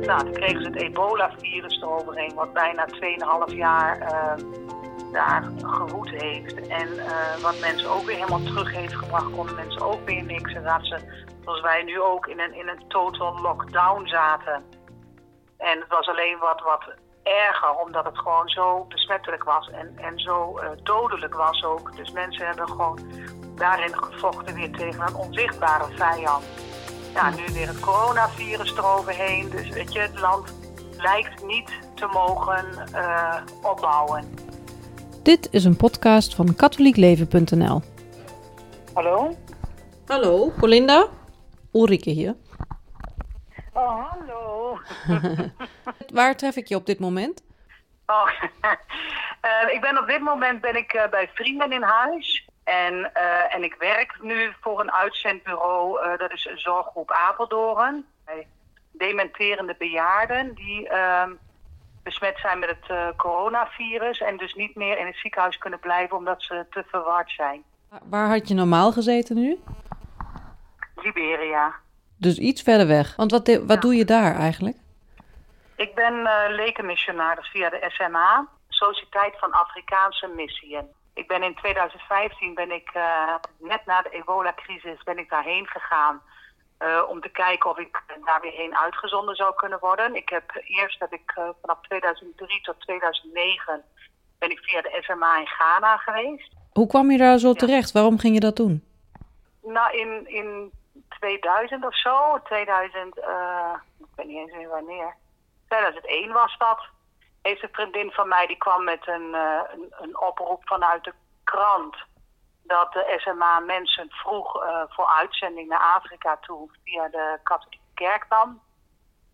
Nou, toen kregen ze het ebola-virus eroverheen, wat bijna 2,5 jaar uh, daar gewoed heeft. En uh, wat mensen ook weer helemaal terug heeft gebracht, konden mensen ook weer niks. En dat ze, zoals wij nu ook, in een, in een total lockdown zaten. En het was alleen wat, wat erger, omdat het gewoon zo besmettelijk was en, en zo uh, dodelijk was ook. Dus mensen hebben gewoon daarin gevochten weer tegen een onzichtbare vijand. Ja, nu weer het coronavirus eroverheen. Dus weet je, het land lijkt niet te mogen uh, opbouwen. Dit is een podcast van katholiekleven.nl. Hallo? Hallo, Colinda. Ulrike hier. Oh, hallo. Waar tref ik je op dit moment? Oh, uh, ik ben op dit moment ben ik uh, bij vrienden in huis. En, uh, en ik werk nu voor een uitzendbureau, uh, dat is een zorggroep Apeldoorn. Bij dementerende bejaarden die uh, besmet zijn met het uh, coronavirus en dus niet meer in het ziekenhuis kunnen blijven omdat ze te verward zijn. Waar had je normaal gezeten nu? Liberia. Dus iets verder weg. Want wat, wat ja. doe je daar eigenlijk? Ik ben lekenmissionaris via de SMA, Sociëteit van Afrikaanse Missiën. Ik ben in 2015 ben ik uh, net na de ebola-crisis ben ik daarheen gegaan uh, om te kijken of ik daar weer heen uitgezonden zou kunnen worden. Ik heb eerst heb ik uh, vanaf 2003 tot 2009 ben ik via de SMA in Ghana geweest. Hoe kwam je daar zo terecht? Waarom ging je dat doen? Nou, in, in 2000 of zo, 2000, ik weet niet eens meer wanneer. 2001 was dat heeft een vriendin van mij die kwam met een, uh, een, oproep vanuit de krant. Dat de SMA mensen vroeg uh, voor uitzending naar Afrika toe via de katholieke kerk dan.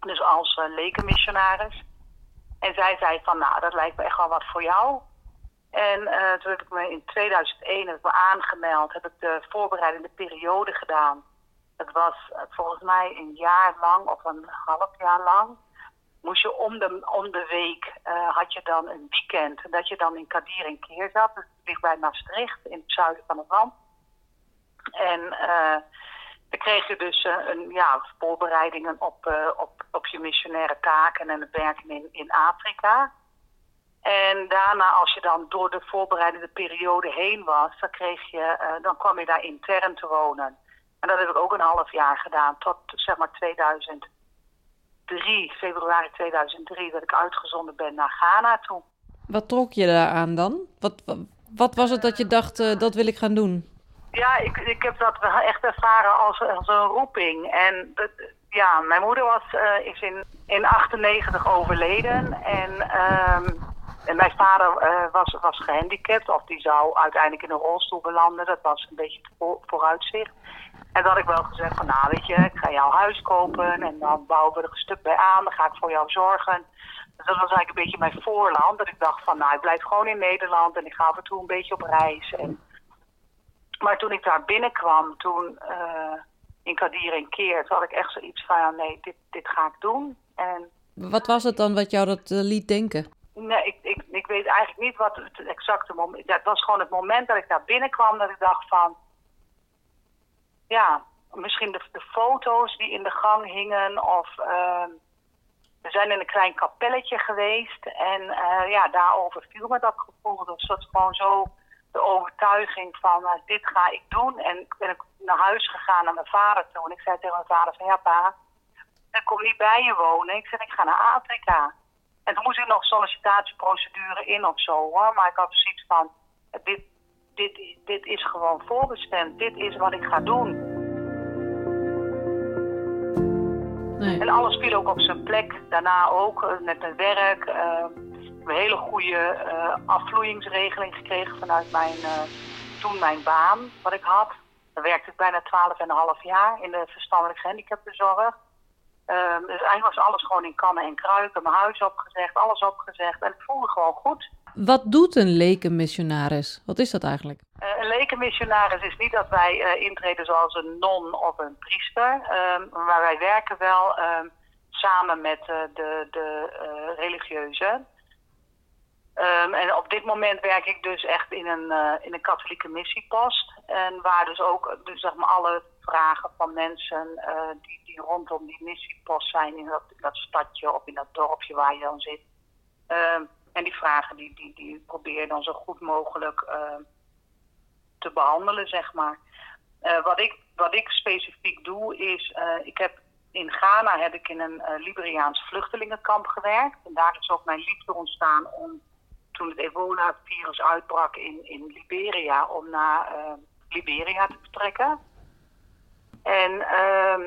Dus als uh, lekenmissionaris. En zij zei van nou dat lijkt me echt wel wat voor jou. En toen heb ik me in 2001 heb me aangemeld. Heb ik de voorbereidende periode gedaan. Het was volgens mij een jaar lang of een half jaar lang moest je om de, om de week, uh, had je dan een weekend. Dat je dan in Kadir en Keer zat. Ligt bij Maastricht, in het zuiden van het land. En uh, dan kreeg je dus uh, een, ja, voorbereidingen op, op, op je missionaire taken en het werken in, in Afrika. En daarna, als je dan door de voorbereidende periode heen was, dan, kreeg je, dan kwam je daar intern te wonen. En dat heb ik ook een half jaar gedaan, tot zeg maar 2000. 3, februari 2003, dat ik uitgezonden ben naar Ghana toe. Wat trok je daar aan dan? Wat, wat was het dat je dacht, uh, dat wil ik gaan doen? Ja, ik, ik heb dat echt ervaren als, als een roeping. En dat, ja, mijn moeder was, uh, is in, in 98 overleden. En, um, en mijn vader uh, was, was gehandicapt, of die zou uiteindelijk in een rolstoel belanden. Dat was een beetje voor, vooruitzicht. En dan had ik wel gezegd van, nou weet je, ik ga jouw huis kopen en dan bouwen we er een stuk bij aan, dan ga ik voor jou zorgen. Dus dat was eigenlijk een beetje mijn voorland, dat ik dacht van, nou ik blijf gewoon in Nederland en ik ga af en toe een beetje op reis. En... Maar toen ik daar binnenkwam, toen uh, in Kadir en Keert, had ik echt zoiets van, nee, dit, dit ga ik doen. En... Wat was het dan wat jou dat uh, liet denken? Nee, ik, ik, ik weet eigenlijk niet wat het exacte moment... Het was gewoon het moment dat ik daar binnenkwam dat ik dacht van ja, misschien de, de, foto's die in de gang hingen. Of uh, we zijn in een klein kapelletje geweest. En uh, ja, daarover viel me dat gevoel. Dus dat gewoon zo de overtuiging van uh, dit ga ik doen. En ik ben naar huis gegaan naar mijn vader toe. En ik zei tegen mijn vader van ja pa, ik kom niet bij je wonen. Ik zeg ik ga naar Afrika. En toen moest ik nog sollicitatieprocedure in of zo hoor. Maar ik had zoiets van, dit, dit, dit is gewoon voorbestemd. Dit is wat ik ga doen. Nee. En alles viel ook op zijn plek. Daarna ook met mijn werk. Uh, een hele goede uh, afvloeingsregeling gekregen vanuit mijn, uh, toen mijn baan wat ik had. Daar werkte ik bijna 12,5 jaar in de verstandelijk gehandicaptenzorg. Uh, dus eigenlijk was alles gewoon in kannen en kruiken. Mijn huis opgezegd, alles opgezegd. En ik voelde gewoon goed. Wat doet een lekenmissionaris? Wat is dat eigenlijk? Uh, een lekenmissionaris is niet dat wij uh, intreden zoals een non of een priester. Um, maar wij werken wel um, samen met uh, de, de religieuzen. Ehm, en op dit moment werk ik dus echt in een, in een katholieke missiepost. En waar dus ook dus zeg maar, alle vragen van mensen die, die rondom die missiepost zijn in dat, stadje of in dat dorpje waar je dan zit. Ehm, en die vragen die, die, die probeer je dan zo goed mogelijk ehm, te behandelen, zeg maar. Uh, wat, ik, wat ik specifiek doe is, ik heb in Ghana heb ik in een Liberiaans vluchtelingenkamp gewerkt. En daar is ook mijn liefde ontstaan om toen het ebola-virus uitbrak in, in Liberia, om naar Liberia te vertrekken. En ehm,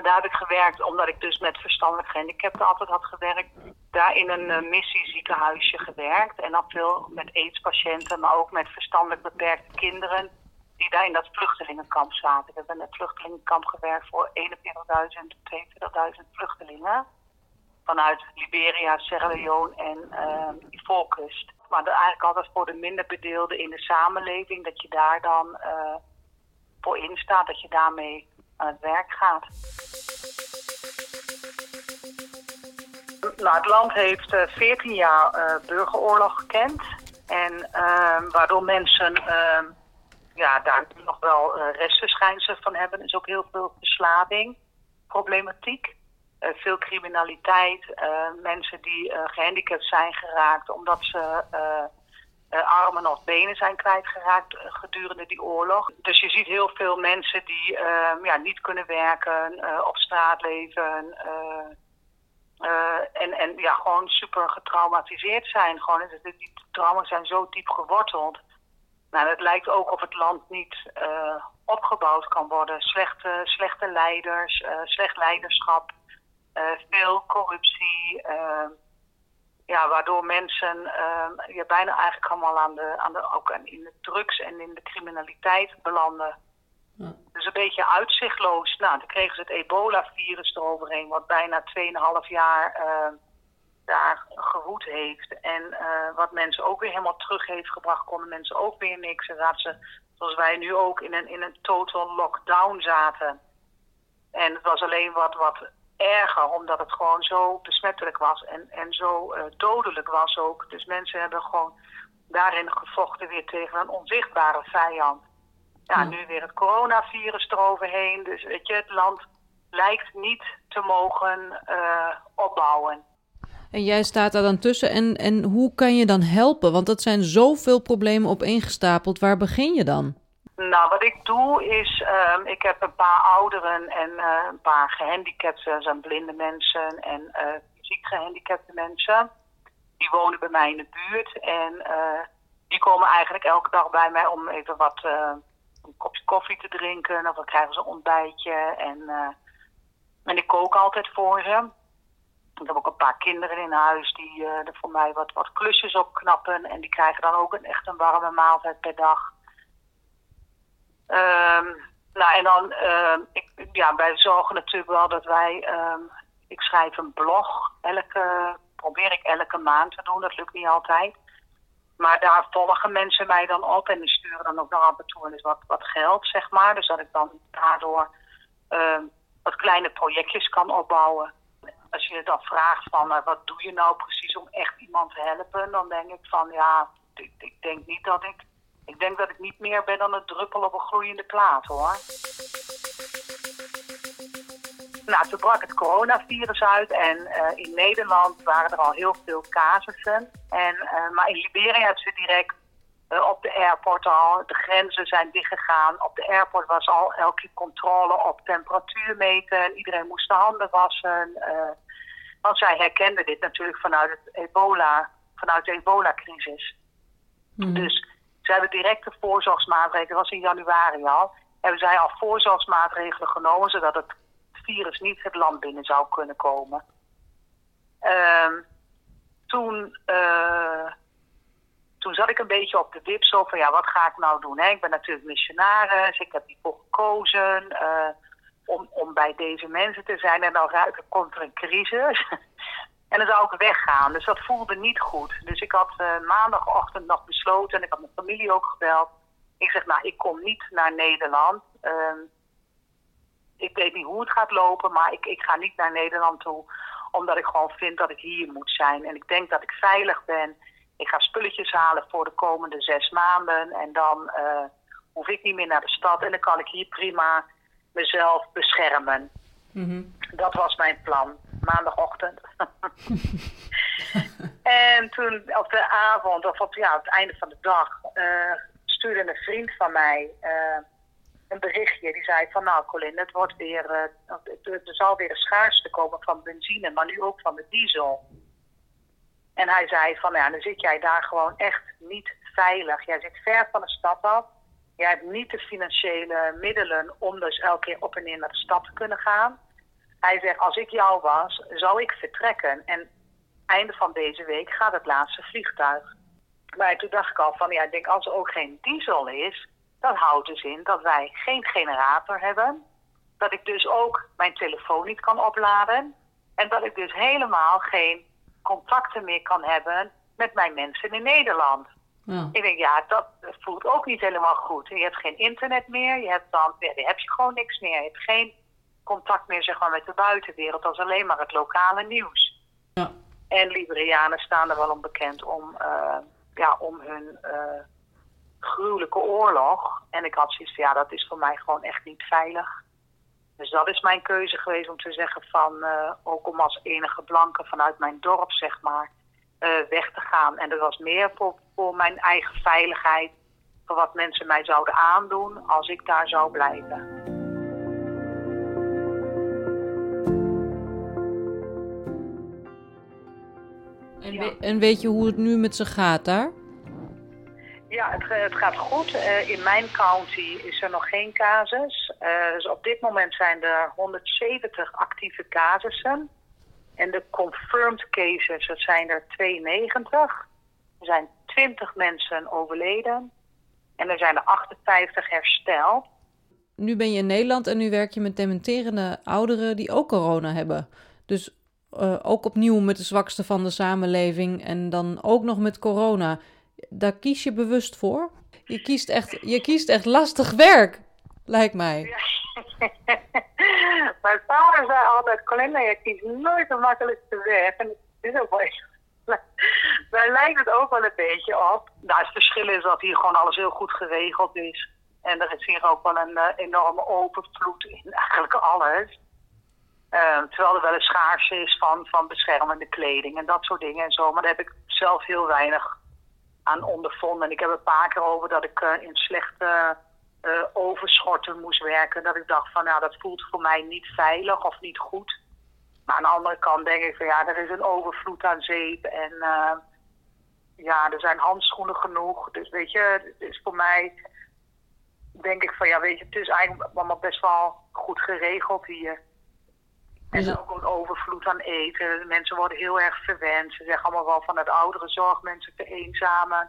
daar heb ik gewerkt omdat ik dus met verstandelijk gehandicapten altijd had gewerkt. Daar in een uh, missieziekenhuisje gewerkt. En dan veel met aidspatiënten, maar ook met verstandelijk beperkte kinderen. Die daar in dat vluchtelingenkamp zaten. Ik heb in het vluchtelingenkamp gewerkt voor 41.000, 22.000 vluchtelingen. Vanuit Liberia, Sierra Leone en uh, Ivoorkust. Maar eigenlijk altijd voor de minder bedeelden in de samenleving. Dat je daar dan uh, voor instaat, dat je daarmee aan het werk gaat. Nou, het land heeft uh, 14 jaar uh, burgeroorlog gekend. En uh, waardoor mensen ehm, ja, daar nog wel restverschijnselen van hebben. Is ook heel veel verslaving, problematiek. Uh, veel criminaliteit. mensen die gehandicapt zijn geraakt omdat ze armen of benen zijn kwijtgeraakt gedurende die oorlog. Dus je ziet heel veel mensen die ja, niet kunnen werken, op straat leven en, en ja, gewoon super getraumatiseerd zijn. Gewoon, die trauma's zijn zo diep geworteld. Nou, het lijkt ook of het land niet opgebouwd kan worden. Slechte, slechte leiders, slecht leiderschap, veel corruptie. ja, waardoor mensen ja, bijna eigenlijk allemaal aan de, aan de, ook in de drugs en in de criminaliteit belanden. Dus een beetje uitzichtloos. Nou, dan kregen ze het ebola-virus eroverheen, wat bijna 2,5 jaar uh, daar gewoed heeft. En uh, wat mensen ook weer helemaal terug heeft gebracht, konden mensen ook weer niks. En zaten ze, zoals wij nu ook, in een, in een total lockdown zaten. En het was alleen wat, wat erger, omdat het gewoon zo besmettelijk was en, en zo uh, dodelijk was ook. Dus mensen hebben gewoon daarin gevochten weer tegen een onzichtbare vijand. Ja, nu weer het coronavirus eroverheen. Dus weet je, het land lijkt niet te mogen uh, opbouwen. En jij staat daar dan tussen. En, en hoe kan je dan helpen? Want dat zijn zoveel problemen opeengestapeld. Waar begin je dan? Nou, wat ik doe is, um, ik heb een paar ouderen en uh, een paar gehandicapten, zijn blinde mensen en uh, fysiek gehandicapte mensen. Die wonen bij mij in de buurt en die komen eigenlijk elke dag bij mij om even wat een kopje koffie te drinken. Of dan krijgen ze een ontbijtje. En, en ik kook altijd voor ze. Ik heb ook een paar kinderen in huis die er voor mij wat, wat klusjes opknappen. En die krijgen dan ook een, echt een warme maaltijd per dag. Um, nou, en dan, uh, ik, ja, wij zorgen natuurlijk wel dat wij, um, ik schrijf een blog. Elke, probeer ik elke maand te doen, dat lukt niet altijd. Maar daar volgen mensen mij dan op en die sturen dan ook nog af en toe eens wat, wat geld, zeg maar. Dus dat ik dan daardoor wat kleine projectjes kan opbouwen. Als je dan vraagt van uh, wat doe je nou precies om echt iemand te helpen, dan denk ik van ja, ik, ik denk niet dat ik. Ik denk dat ik niet meer ben dan een druppel op een gloeiende plaat hoor. Nou, toen brak het coronavirus uit en uh, in Nederland waren er al heel veel casussen. En, uh, maar in Liberia hebben ze direct uh, op de airport al, de grenzen zijn dichtgegaan. Op de airport was al elke controle op temperatuur meten. Iedereen moest de handen wassen. want zij herkenden dit natuurlijk vanuit, het ebola, vanuit de ebola-crisis. Mm. Dus ze hebben directe voorzorgsmaatregelen, dat was in januari al, hebben zij al voorzorgsmaatregelen genomen zodat het virus niet het land binnen zou kunnen komen. Uh, toen, uh, toen zat ik een beetje op de wip zo van ja, wat ga ik nou doen? Hè? Ik ben natuurlijk missionaris, ik heb hiervoor gekozen uh, om, om bij deze mensen te zijn. En dan komt er een crisis. en dan zou ik weggaan. Dus dat voelde niet goed. Dus ik had uh, maandagochtend nog besloten en ik had mijn familie ook gebeld. Ik zeg, nou, ik kom niet naar Nederland. Uh, ik weet niet hoe het gaat lopen, maar ik, ik ga niet naar Nederland toe. Omdat ik gewoon vind dat ik hier moet zijn. En ik denk dat ik veilig ben ik ga spulletjes halen voor de komende zes maanden. En dan uh, hoef ik niet meer naar de stad en dan kan ik hier prima mezelf beschermen. Mm Dat was mijn plan, maandagochtend. en toen op de avond, of op ja, het einde van de dag, uh, stuurde een vriend van mij uh, een berichtje. Die zei van nou Colin, het wordt weer, uh, er zal weer een schaarste komen van benzine, maar nu ook van de diesel. En hij zei van ja, dan zit jij daar gewoon echt niet veilig. Jij zit ver van de stad af. Jij hebt niet de financiële middelen om dus elke keer op en neer naar de stad te kunnen gaan. Hij zegt, als ik jou was, zou ik vertrekken. En einde van deze week gaat het laatste vliegtuig. Maar toen dacht ik al van, ja, ik denk als er ook geen diesel is, dat houdt dus in dat wij geen generator hebben. Dat ik dus ook mijn telefoon niet kan opladen. En dat ik dus helemaal geen contacten meer kan hebben met mijn mensen in Nederland. Ja. Ik denk, ja, dat voelt ook niet helemaal goed. Je hebt geen internet meer, je hebt dan, ja, dan heb je gewoon niks meer. Je hebt geen contact meer zeg maar, met de buitenwereld, als alleen maar het lokale nieuws. Ja. En Liberianen staan er wel onbekend om, uh, ja, om hun uh, gruwelijke oorlog. En ik had zoiets van, ja, dat is voor mij gewoon echt niet veilig. Dus dat is mijn keuze geweest om te zeggen van, uh, ook om als enige blanke vanuit mijn dorp, zeg maar, weg te gaan. En dat was meer voor, voor mijn eigen veiligheid, voor wat mensen mij zouden aandoen als ik daar zou blijven. En, we, en weet je hoe het nu met ze gaat daar? Ja, het, het gaat goed. Uh, in mijn county is er nog geen casus. Uh, dus op dit moment zijn er 170 actieve casussen. En de confirmed cases, dat zijn er 92. Er zijn 20 mensen overleden. En er zijn er 58 hersteld. Nu ben je in Nederland en nu werk je met dementerende ouderen die ook corona hebben. Dus uh, ook opnieuw met de zwakste van de samenleving en dan ook nog met corona. Daar kies je bewust voor? Je kiest echt, je kiest echt lastig werk, lijkt mij. Mijn vader zei altijd, Colinda, je kiest nooit de makkelijkste weg. En het is ook wel Daar lijkt het ook wel een beetje op. Nou, het verschil is dat hier gewoon alles heel goed geregeld is. En er is hier ook wel een uh, enorme overvloed in eigenlijk alles. Uh, terwijl er wel een schaarste is van, van beschermende kleding en dat soort dingen en zo. Maar daar heb ik zelf heel weinig aan ondervonden. En ik heb een paar keer over dat ik uh, in slechte uh, overschorten moest werken. Dat ik dacht van nou dat voelt voor mij niet veilig of niet goed. Maar aan de andere kant denk ik van ja, er is een overvloed aan zeep en uh, ja, er zijn handschoenen genoeg. Dus weet je, het is voor mij denk ik van ja, weet je, het is eigenlijk allemaal best wel goed geregeld hier. En dus... ook een overvloed aan eten. Mensen worden heel erg verwend. Ze zeggen allemaal wel van het oudere zorg mensen te eenzamen.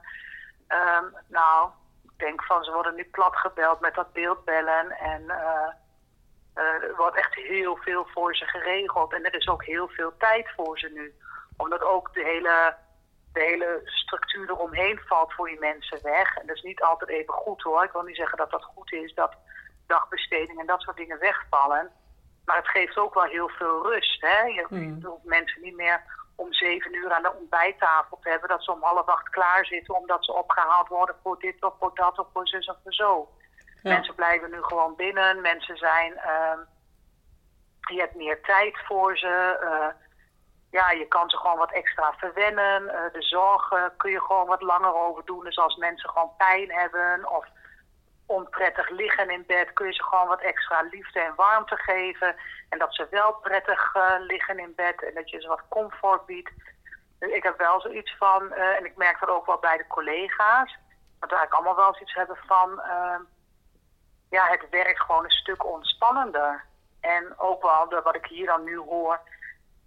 Um, nou, ik denk van ze worden nu platgebeld met dat beeldbellen. En uh, uh, er wordt echt heel veel voor ze geregeld. En er is ook heel veel tijd voor ze nu. Omdat ook de hele, de hele structuur eromheen valt voor die mensen weg. En dat is niet altijd even goed hoor. Ik wil niet zeggen dat dat goed is. Dat dagbesteding en dat soort dingen wegvallen. Maar het geeft ook wel heel veel rust. Hè? Je mm. hoeft mensen niet meer om zeven uur aan de ontbijttafel te hebben. Dat ze om half acht klaar zitten omdat ze opgehaald worden voor dit of voor dat of voor zus of voor zo. Mensen blijven nu gewoon binnen. Mensen zijn... Uh, je hebt meer tijd voor ze. Uh, ja, je kan ze gewoon wat extra verwennen. Uh, de zorgen kun je gewoon wat langer over doen. Dus als mensen gewoon pijn hebben of onprettig liggen in bed, kun je ze gewoon wat extra liefde en warmte geven. En dat ze wel prettig uh, liggen in bed en dat je ze wat comfort biedt. Dus ik heb wel zoiets van, uh, en ik merk dat ook wel bij de collega's, dat we eigenlijk allemaal wel zoiets hebben van, uh, ja, het werkt gewoon een stuk ontspannender. En ook wel de, wat ik hier dan nu hoor,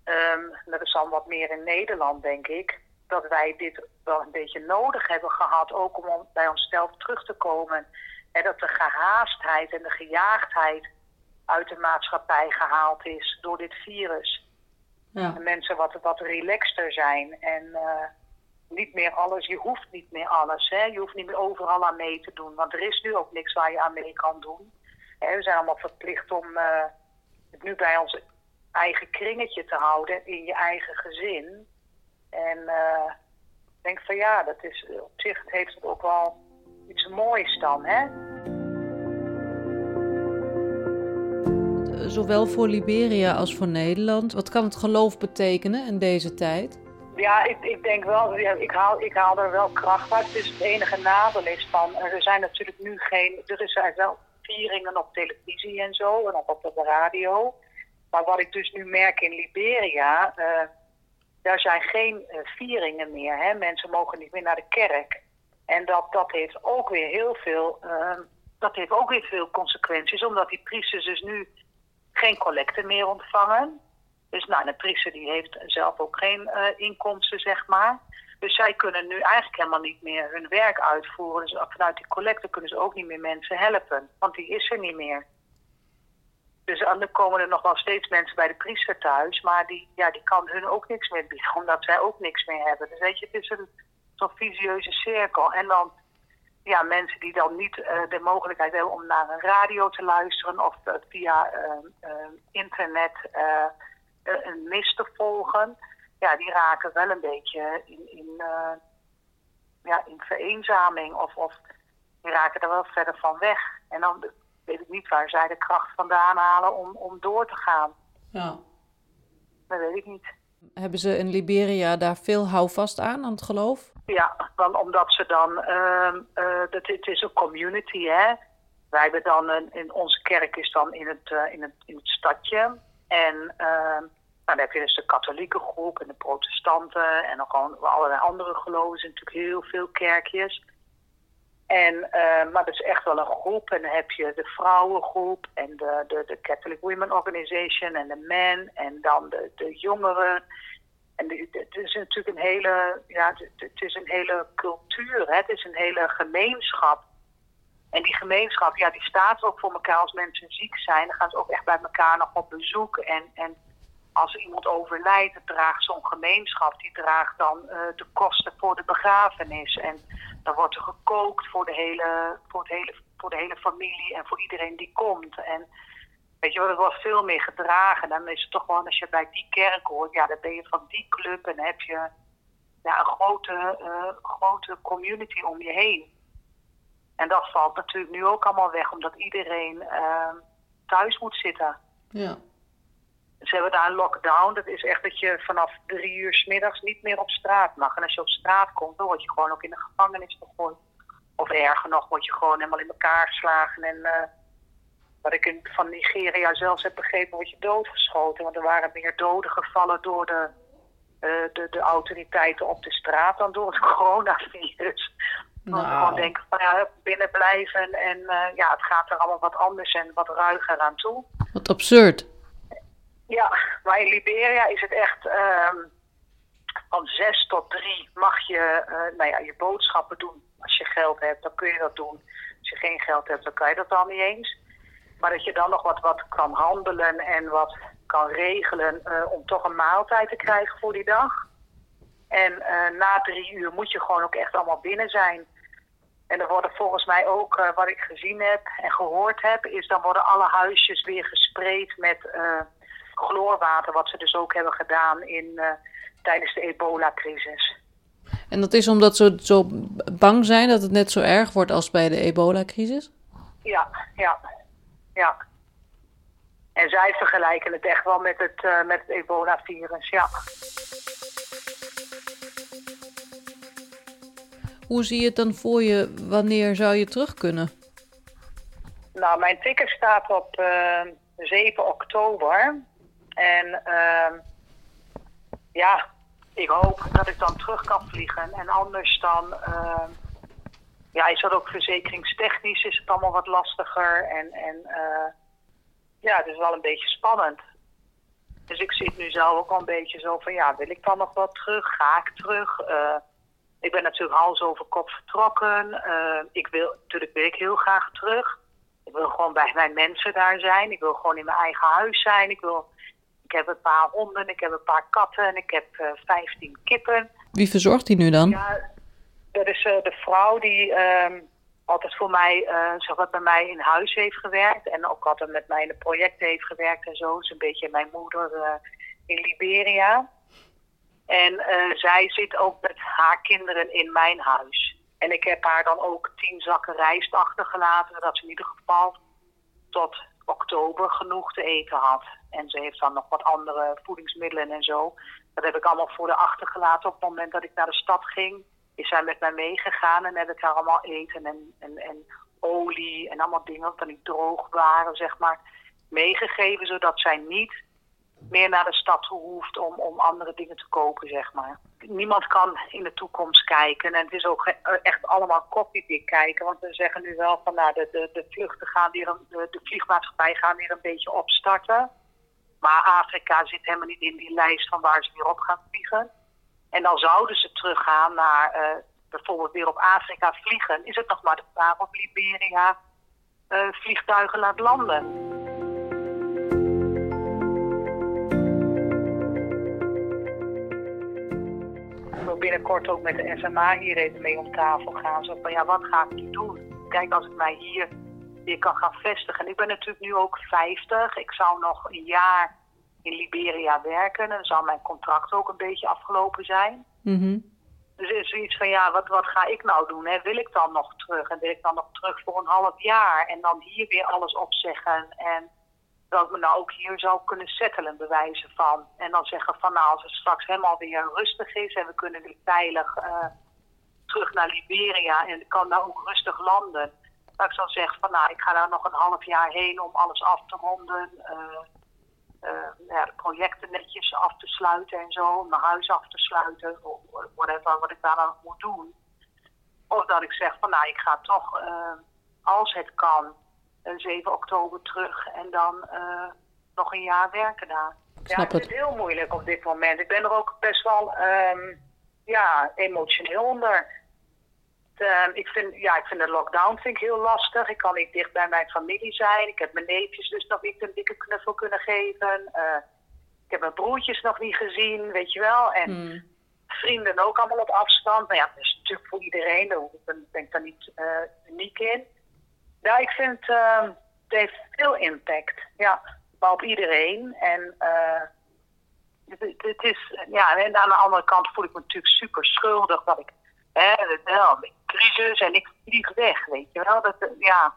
um, dat is dan wat meer in Nederland, denk ik, dat wij dit wel een beetje nodig hebben gehad, ook om bij onszelf terug te komen dat de gehaastheid en de gejaagdheid uit de maatschappij gehaald is door dit virus. Ja. En mensen wat, wat relaxter zijn en uh, niet meer alles, je hoeft niet meer alles. Hè? Je hoeft niet meer overal aan mee te doen, want er is nu ook niks waar je aan mee kan doen. Hè, we zijn allemaal verplicht om uh, het nu bij ons eigen kringetje te houden in je eigen gezin. En uh, denk van ja, dat is, op zich heeft het ook wel iets moois dan, hè? Zowel voor Liberia als voor Nederland. Wat kan het geloof betekenen in deze tijd? Ja, ik, ik denk wel, ja, ik, haal, ik haal er wel kracht uit. Dus het enige nadeel is van, er zijn natuurlijk nu geen, er zijn wel vieringen op televisie en zo, en ook op de radio. Maar wat ik dus nu merk in Liberia, uh, daar zijn geen uh, vieringen meer. Hè? Mensen mogen niet meer naar de kerk. En dat, dat heeft ook weer heel veel, uh, dat heeft ook weer veel consequenties, omdat die priesters dus nu geen collecte meer ontvangen. Dus nou, een priester die heeft zelf ook geen uh, inkomsten, zeg maar. Dus zij kunnen nu eigenlijk helemaal niet meer hun werk uitvoeren. Dus vanuit die collecte kunnen ze ook niet meer mensen helpen, want die is er niet meer. Dus dan komen er nog wel steeds mensen bij de priester thuis, maar die, ja, die kan hun ook niks meer bieden, omdat zij ook niks meer hebben. Dus weet je, het is een zo'n visieuze cirkel. En dan ja, mensen die dan niet uh, de mogelijkheid hebben om naar een radio te luisteren of uh, via uh, internet een mis te volgen, ja, die raken wel een beetje in, in, ja, in vereenzaming of, of die raken er wel verder van weg. En dan weet ik niet waar zij de kracht vandaan halen om, om door te gaan. Ja. Dat weet ik niet. Hebben ze in Liberia daar veel houvast aan, aan het geloof? Ja, want omdat ze dan, uh, uh, dat, het is een community, hè. Wij hebben dan, een, in onze kerk is dan in het, uh, in het, in het stadje. En nou, dan heb je dus de katholieke groep en de protestanten en dan gewoon allerlei andere geloven. zijn natuurlijk heel veel kerkjes. En, uh, maar dat is echt wel een groep. En dan heb je de vrouwengroep en de, de, de Catholic Women Organization en de men en dan de, de jongeren. En het is natuurlijk een hele, ja, het is een hele cultuur, hè? het is een hele gemeenschap. En die gemeenschap, ja, die staat ook voor elkaar als mensen ziek zijn. Dan gaan ze ook echt bij elkaar nog op bezoek. En, en als iemand overlijdt, draagt zo'n gemeenschap, die draagt dan uh, de kosten voor de begrafenis. En dan wordt er gekookt voor de hele, voor het hele, voor de hele familie en voor iedereen die komt. En weet je wel, het wordt veel meer gedragen. Dan is het toch gewoon, als je bij die kerk hoort, ja, dan ben je van die club en heb je ja, een grote, uh, grote community om je heen. En dat valt natuurlijk nu ook allemaal weg, omdat iedereen uh, thuis moet zitten. Ja. Ze hebben daar een lockdown. Dat is echt dat je vanaf drie uur s middags niet meer op straat mag. En als je op straat komt, dan word je gewoon ook in de gevangenis gegooid. Of erger nog, word je gewoon helemaal in elkaar geslagen. En uh, wat ik in, van Nigeria zelfs heb begrepen, word je doodgeschoten. Want er waren meer doden gevallen door de, uh, de, de autoriteiten op de straat dan door het coronavirus. Nou. we gewoon denken van ja, binnen blijven en uh, ja, het gaat er allemaal wat anders en wat ruiger aan toe. Wat absurd. Ja, maar in Liberia is het echt um, van zes tot drie mag je uh, nou ja, je boodschappen doen. Als je geld hebt, dan kun je dat doen. Als je geen geld hebt, dan kan je dat dan niet eens. Maar dat je dan nog wat, wat kan handelen en wat kan regelen uh, om toch een maaltijd te krijgen voor die dag. En uh, na drie uur moet je gewoon ook echt allemaal binnen zijn. En er worden volgens mij ook, wat ik gezien heb en gehoord heb, is dan worden alle huisjes weer gespreid met chloorwater, wat ze dus ook hebben gedaan in, uh, tijdens de ebola-crisis. En dat is omdat ze zo bang zijn dat het net zo erg wordt als bij de ebola-crisis? Ja, ja, ja. En zij vergelijken het echt wel met het, uh, met het ebola-virus, ja. Hoe zie je het dan voor je? Wanneer zou je terug kunnen? Nou, mijn ticket staat op uh, 7 oktober. En uh, ja, ik hoop dat ik dan terug kan vliegen. En anders dan, uh, ja, is dat ook verzekeringstechnisch is het allemaal wat lastiger. En, en uh, ja, het is wel een beetje spannend. Dus ik zit nu zelf ook al een beetje zo van, ja, wil ik dan nog wat terug? Ga ik terug? Uh, ik ben natuurlijk hals over kop vertrokken. Uh, ik wil, natuurlijk wil ik heel graag terug. Ik wil gewoon bij mijn mensen daar zijn. Ik wil gewoon in mijn eigen huis zijn. Ik wil ik heb een paar honden, ik heb een paar katten en ik heb uh, 15 kippen. Wie verzorgt die nu dan? Ja, dat is uh, de vrouw die uh, altijd voor mij, uh, zeg maar, bij mij in huis heeft gewerkt. En ook altijd met mij in de projecten heeft gewerkt en zo. is een beetje mijn moeder in Liberia. En eh, zij zit ook met haar kinderen in mijn huis. En ik heb haar dan ook tien zakken rijst achtergelaten, dat ze in ieder geval tot oktober genoeg te eten had. En ze heeft dan nog wat andere voedingsmiddelen en zo. Dat heb ik allemaal voor de achtergelaten op het moment dat ik naar de stad ging. Is zij met mij meegegaan en heb ik haar allemaal eten en, en, en olie en allemaal dingen dat niet droog waren, zeg maar, meegegeven. Zodat zij niet meer naar de stad toe hoeft om, om andere dingen te kopen, zeg maar. Niemand kan in de toekomst kijken en het is ook echt allemaal koffiedik kijken. Want we zeggen nu wel van nou, de, de, de vluchten gaan weer, de, de vliegmaatschappij gaan weer een beetje opstarten. Maar Afrika zit helemaal niet in die lijst van waar ze weer op gaan vliegen. En dan zouden ze teruggaan naar uh, bijvoorbeeld weer op Afrika vliegen. Is het nog maar de vraag of Liberia uh, vliegtuigen laat landen. Binnenkort ook met de SMA hier even mee om tafel gaan. Zo van ja, wat ga ik nu doen? Kijk, als ik mij hier weer kan gaan vestigen. Ik ben natuurlijk nu ook 50. Ik zou nog een jaar in Liberia werken. En dan zal mijn contract ook een beetje afgelopen zijn. Mm Dus er is zoiets van, ja, wat, wat ga ik nou doen? Hè? Wil ik dan nog terug? En wil ik dan nog terug voor een half jaar? En dan hier weer alles opzeggen? En dat me nou ook hier zou kunnen settelen, bewijzen van. En dan zeggen van, nou, als het straks helemaal weer rustig is... en we kunnen weer veilig uh, terug naar Liberia... en ik kan daar ook rustig landen... dat ik zou zeggen van, nou, ik ga daar nog een half jaar heen om alles af te ronden... Uh, ja, projecten netjes af te sluiten en zo, mijn huis af te sluiten, of whatever, wat ik daar dan moet doen. Of dat ik zeg van nou, ik ga toch, als het kan, 7 oktober terug en dan uh, nog een jaar werken daar. Ja, het is heel moeilijk op dit moment. Ik ben er ook best wel um, ja, emotioneel onder. Uh, ik, vind, ja, ik vind de lockdown vind ik heel lastig. Ik kan niet dicht bij mijn familie zijn. Ik heb mijn neefjes dus nog niet een dikke knuffel kunnen geven. Uh, ik heb mijn broertjes nog niet gezien, weet je wel. En hmm. vrienden ook allemaal op afstand. Maar ja, dat is natuurlijk voor iedereen. Daar ben ik daar niet uh, uniek in. Ja, ik vind uh, het heeft veel impact. Ja, maar op iedereen. En uh, het, het, is, ja, en aan de andere kant voel ik me natuurlijk super schuldig dat ik, hè, wel, crisis en ik vlieg weg, weet je wel. Dat, ja.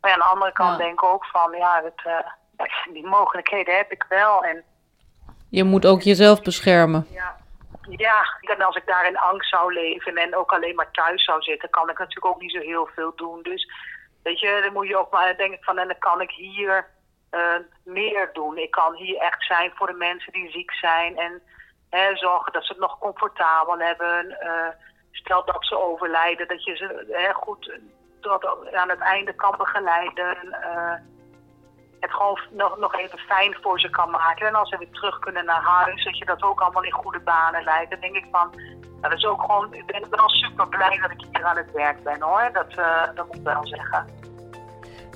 Maar aan de andere kant ja. denk ik ook van, ja, het, uh, die mogelijkheden heb ik wel. En, je moet ook jezelf beschermen. Ja, ja, en als ik daar in angst zou leven en ook alleen maar thuis zou zitten, kan ik natuurlijk ook niet zo heel veel doen. Dus weet je, dan moet je ook maar denken van, en dan kan ik hier uh, meer doen. Ik kan hier echt zijn voor de mensen die ziek zijn en hè, zorgen dat ze het nog comfortabel hebben. Uh, stel dat ze overlijden, dat je ze hè, goed tot aan het einde kan begeleiden. Uh, het gewoon nog, nog even fijn voor ze kan maken. En als ze weer terug kunnen naar huis, dat je dat ook allemaal in goede banen leidt. Dan denk ik van, nou, dat is ook gewoon, ik ben wel super blij dat ik hier aan het werk ben hoor. Dat, uh, dat moet ik wel zeggen.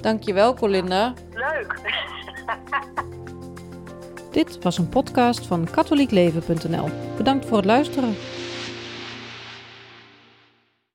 Dankjewel Colinda. Leuk. Dit was een podcast van katholiekleven.nl. Bedankt voor het luisteren.